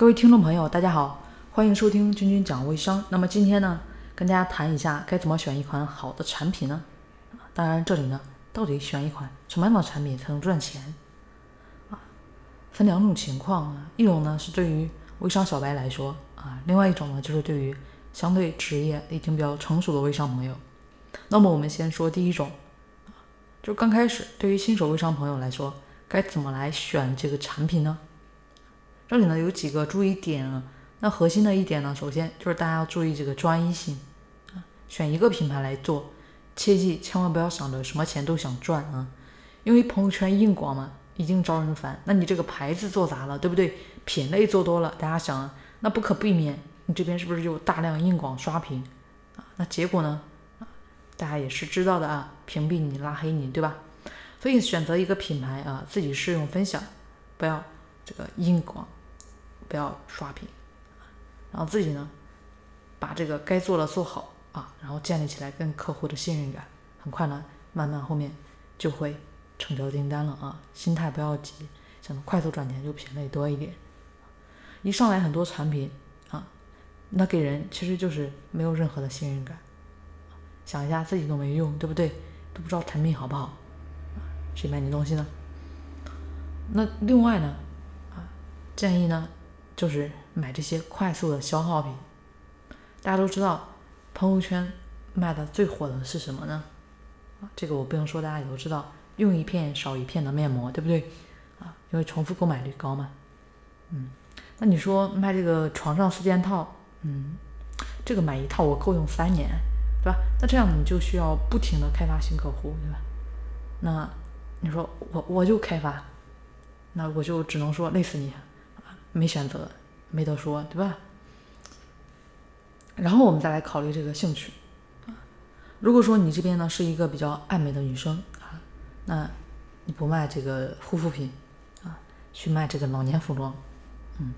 各位听众朋友，大家好，欢迎收听君君讲微商。那么今天呢，跟大家谈一下该怎么选一款好的产品呢？当然，这里呢，到底选一款什么样的产品才能赚钱？啊，分两种情况啊，一种呢是对于微商小白来说啊，另外一种呢就是对于相对职业已经比较成熟的微商朋友。那么我们先说第一种，就刚开始对于新手微商朋友来说，该怎么来选这个产品呢？这里呢有几个注意点啊，那核心的一点呢，首先就是大家要注意这个专一性啊，选一个品牌来做，切记千万不要想着什么钱都想赚啊，因为朋友圈硬广嘛，一定招人烦，那你这个牌子做砸了，对不对？品类做多了，大家想啊，那不可避免，你这边是不是就大量硬广刷屏啊？那结果呢？啊，大家也是知道的啊，屏蔽你，拉黑你，对吧？所以选择一个品牌啊，自己试用分享，不要这个硬广。不要刷屏，然后自己呢，把这个该做的做好啊，然后建立起来跟客户的信任感，很快呢，慢慢后面就会成交订单了啊。心态不要急，想快速赚钱就品类多一点。一上来很多产品啊，那给人其实就是没有任何的信任感。想一下自己都没用，对不对？都不知道产品好不好，谁买你东西呢？那另外呢，啊，建议呢。就是买这些快速的消耗品。大家都知道，朋友圈卖的最火的是什么呢？啊，这个我不用说，大家也都知道，用一片少一片的面膜，对不对？啊，因为重复购买率高嘛。嗯，那你说卖这个床上四件套，嗯，这个买一套我够用三年，对吧？那这样你就需要不停的开发新客户，对吧？那你说我我就开发，那我就只能说累死你。没选择，没得说，对吧？然后我们再来考虑这个兴趣。如果说你这边呢是一个比较爱美的女生啊，那你不卖这个护肤品啊，去卖这个老年服装，嗯，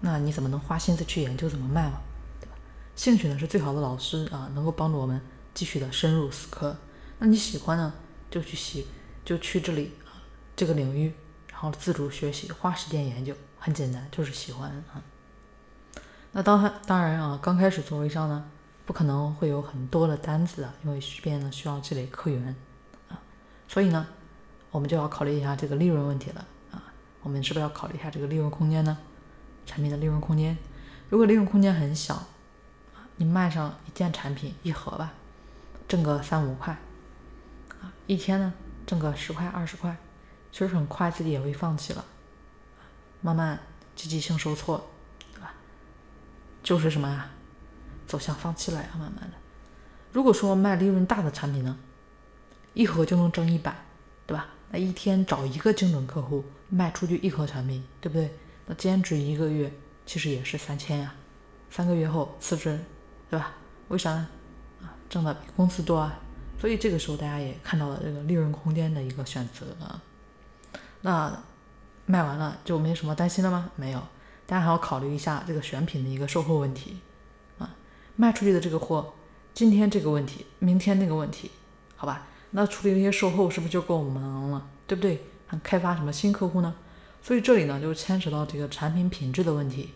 那你怎么能花心思去研究怎么卖嘛？对吧？兴趣呢是最好的老师啊，能够帮助我们继续的深入死磕。那你喜欢呢，就去喜，就去这里啊这个领域，然后自主学习，花时间研究。很简单，就是喜欢啊。那当当然啊，刚开始做微商呢，不可能会有很多的单子啊，因为这边呢需要积累客源啊，所以呢，我们就要考虑一下这个利润问题了啊。我们是不是要考虑一下这个利润空间呢？产品的利润空间，如果利润空间很小啊，你卖上一件产品一盒吧，挣个三五块啊，一天呢挣个十块二十块，其实很快自己也会放弃了。慢慢积极性受挫，对吧？就是什么呀？走向放弃了呀，慢慢的。如果说卖利润大的产品呢，一盒就能挣一百，对吧？那一天找一个精准客户卖出去一盒产品，对不对？那兼职一个月其实也是三千呀，三个月后辞职，对吧？为啥呢？啊，挣的比工资多啊。所以这个时候大家也看到了这个利润空间的一个选择啊。那。卖完了就没什么担心了吗？没有，大家还要考虑一下这个选品的一个售后问题啊。卖出去的这个货，今天这个问题，明天那个问题，好吧？那处理这些售后是不是就够忙了？对不对？还开发什么新客户呢？所以这里呢就牵扯到这个产品品质的问题。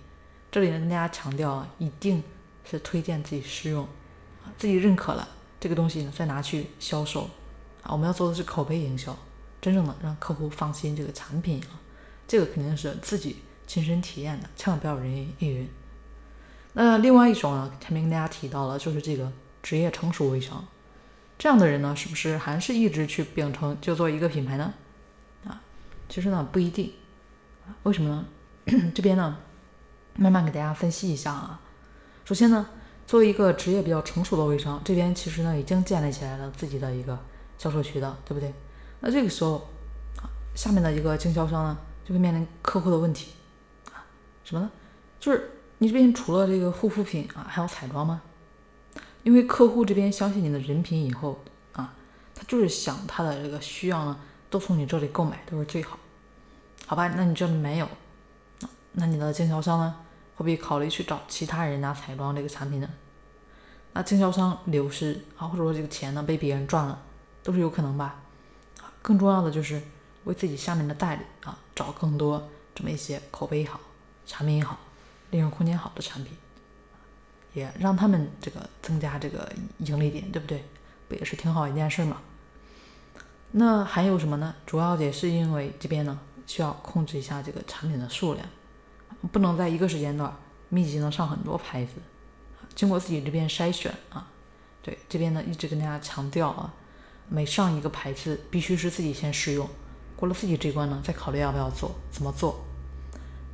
这里呢跟大家强调啊，一定是推荐自己试用，自己认可了这个东西呢再拿去销售啊。我们要做的是口碑营销，真正的让客户放心这个产品啊。这个肯定是自己亲身体验的，千万不要人云亦云。那另外一种呢，前面跟大家提到了，就是这个职业成熟微商，这样的人呢，是不是还是一直去秉承就做一个品牌呢？啊，其实呢不一定。为什么呢？这边呢，慢慢给大家分析一下啊。首先呢，作为一个职业比较成熟的微商，这边其实呢已经建立起来了自己的一个销售渠道，对不对？那这个时候，下面的一个经销商呢？就会面临客户的问题啊，什么呢？就是你这边除了这个护肤品啊，还有彩妆吗？因为客户这边相信你的人品以后啊，他就是想他的这个需要呢，都从你这里购买都是最好，好吧？那你这没有，那你的经销商呢，会不会考虑去找其他人拿彩妆这个产品呢？那经销商流失啊，或者说这个钱呢被别人赚了，都是有可能吧？更重要的就是。为自己下面的代理啊找更多这么一些口碑好、产品好利润空间好的产品，也让他们这个增加这个盈利点，对不对？不也是挺好一件事嘛？那还有什么呢？主要也是因为这边呢需要控制一下这个产品的数量，不能在一个时间段密集的上很多牌子，经过自己这边筛选啊。对这边呢一直跟大家强调啊，每上一个牌子必须是自己先试用，过了自己这关呢再考虑要不要做，怎么做。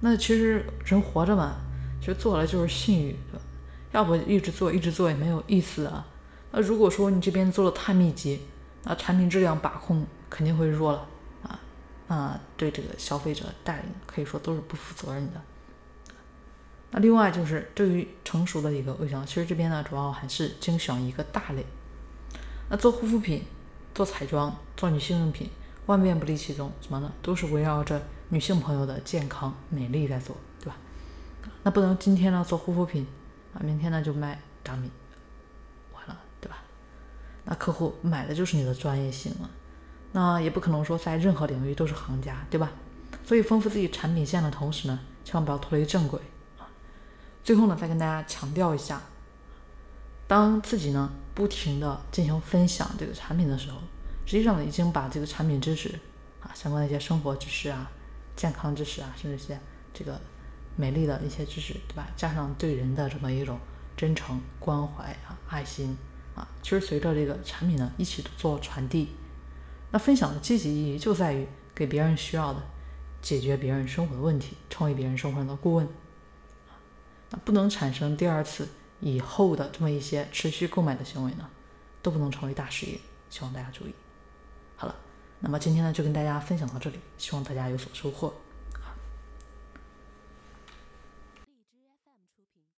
那其实人活着嘛，其实做了就是信誉，对吧？要不一直做一直做也没有意思啊。那如果说你这边做的太密集，那产品质量把控肯定会弱了啊，那对这个消费者代理可以说都是不负责任的。那另外就是对于成熟的一个微商，其实这边呢主要还是精选一个大类。那做护肤品、做彩妆、做女性用品，万变不离其宗，什么呢？都是围绕着女性朋友的健康美丽在做，对吧？那不能今天呢做护肤品啊，明天呢就卖大米，完了，对吧？那客户买的就是你的专业性了，那也不可能说在任何领域都是行家，对吧？所以丰富自己产品线的同时呢，千万不要脱离正轨啊。最后呢，再跟大家强调一下，当自己呢不停的进行分享这个产品的时候，实际上呢已经把这个产品知识啊，相关的一些生活知识啊、健康知识啊，甚至一些这个美丽的一些知识，对吧？加上对人的这么一种真诚关怀啊、爱心。啊，其实随着这个产品呢一起做传递，那分享的积极意义就在于给别人需要的，解决别人生活的问题，成为别人生活上的顾问。那不能产生第二次以后的这么一些持续购买的行为呢，都不能成为大事业。希望大家注意。好了，那么今天呢就跟大家分享到这里，希望大家有所收获。